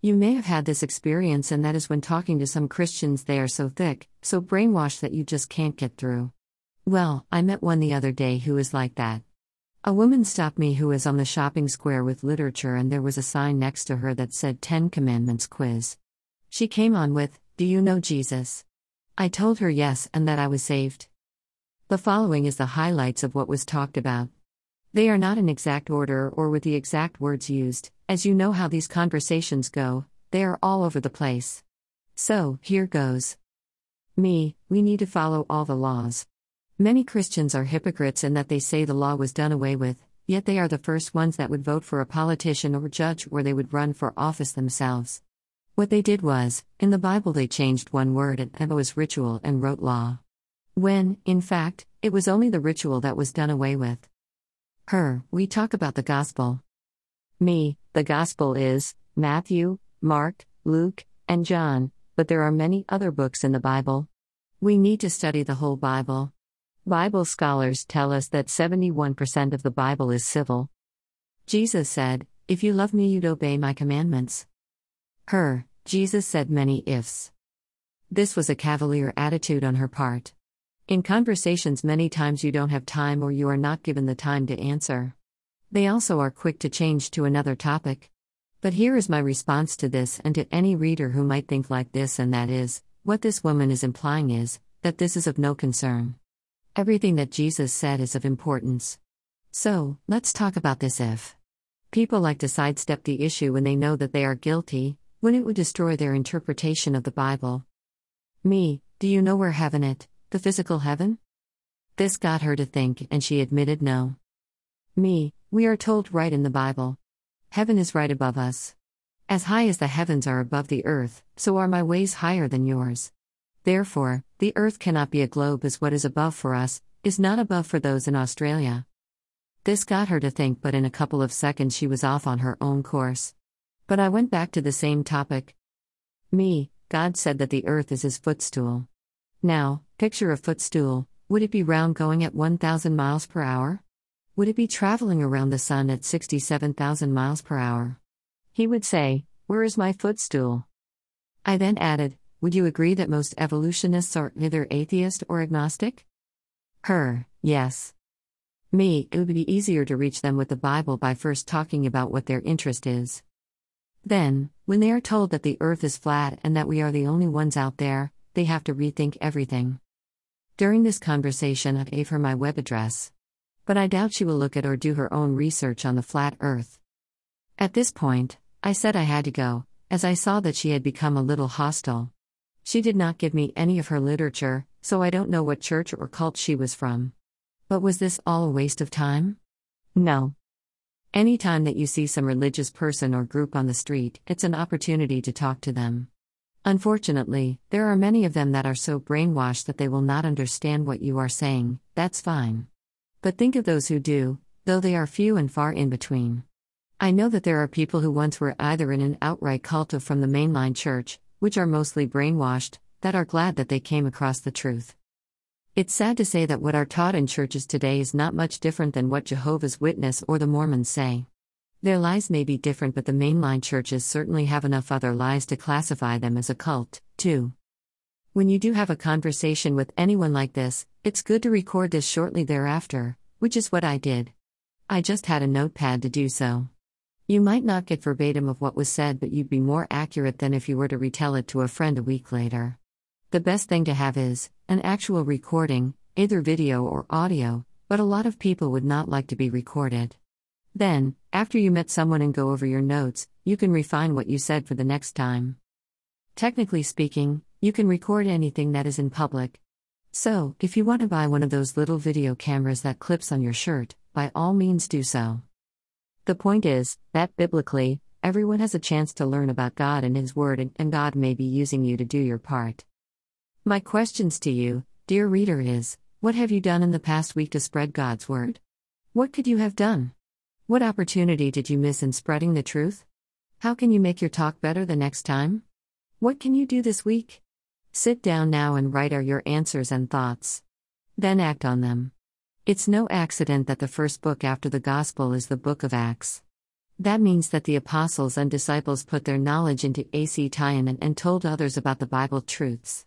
You may have had this experience, and that is when talking to some Christians, they are so thick, so brainwashed that you just can't get through. Well, I met one the other day who is like that. A woman stopped me who was on the shopping square with literature, and there was a sign next to her that said Ten Commandments quiz. She came on with, Do you know Jesus? I told her yes and that I was saved. The following is the highlights of what was talked about. They are not in exact order or with the exact words used, as you know how these conversations go, they are all over the place. So, here goes. Me, we need to follow all the laws. Many Christians are hypocrites in that they say the law was done away with, yet they are the first ones that would vote for a politician or judge or they would run for office themselves. What they did was, in the Bible, they changed one word and it was ritual and wrote law. When, in fact, it was only the ritual that was done away with. Her, we talk about the gospel. Me, the gospel is Matthew, Mark, Luke, and John, but there are many other books in the Bible. We need to study the whole Bible. Bible scholars tell us that 71% of the Bible is civil. Jesus said, If you love me, you'd obey my commandments. Her, Jesus said many ifs. This was a cavalier attitude on her part. In conversations, many times you don't have time or you are not given the time to answer. They also are quick to change to another topic. But here is my response to this and to any reader who might think like this, and that is what this woman is implying is that this is of no concern. Everything that Jesus said is of importance. So, let's talk about this if. People like to sidestep the issue when they know that they are guilty, when it would destroy their interpretation of the Bible. Me, do you know where heaven it, the physical heaven? This got her to think, and she admitted no. Me, we are told right in the Bible. Heaven is right above us. As high as the heavens are above the earth, so are my ways higher than yours. Therefore, the earth cannot be a globe as what is above for us, is not above for those in Australia. This got her to think, but in a couple of seconds she was off on her own course. But I went back to the same topic. Me, God said that the earth is his footstool. Now, picture a footstool, would it be round going at 1,000 miles per hour? Would it be traveling around the sun at 67,000 miles per hour? He would say, Where is my footstool? I then added, would you agree that most evolutionists are either atheist or agnostic? Her, yes. Me, it would be easier to reach them with the Bible by first talking about what their interest is. Then, when they are told that the earth is flat and that we are the only ones out there, they have to rethink everything. During this conversation, I gave her my web address. But I doubt she will look at or do her own research on the flat earth. At this point, I said I had to go, as I saw that she had become a little hostile. She did not give me any of her literature, so I don't know what church or cult she was from. But was this all a waste of time? No. Any time that you see some religious person or group on the street, it's an opportunity to talk to them. Unfortunately, there are many of them that are so brainwashed that they will not understand what you are saying, that's fine. But think of those who do, though they are few and far in between. I know that there are people who once were either in an outright cult of from the mainline church, which are mostly brainwashed, that are glad that they came across the truth. It's sad to say that what are taught in churches today is not much different than what Jehovah's Witness or the Mormons say. Their lies may be different, but the mainline churches certainly have enough other lies to classify them as a cult, too. When you do have a conversation with anyone like this, it's good to record this shortly thereafter, which is what I did. I just had a notepad to do so. You might not get verbatim of what was said, but you'd be more accurate than if you were to retell it to a friend a week later. The best thing to have is an actual recording, either video or audio, but a lot of people would not like to be recorded. Then, after you met someone and go over your notes, you can refine what you said for the next time. Technically speaking, you can record anything that is in public. So, if you want to buy one of those little video cameras that clips on your shirt, by all means do so. The point is that biblically, everyone has a chance to learn about God and His Word, and God may be using you to do your part. My questions to you, dear reader, is What have you done in the past week to spread God's Word? What could you have done? What opportunity did you miss in spreading the truth? How can you make your talk better the next time? What can you do this week? Sit down now and write out your answers and thoughts. Then act on them. It's no accident that the first book after the Gospel is the book of Acts. That means that the apostles and disciples put their knowledge into AC Tiananmen and told others about the Bible truths.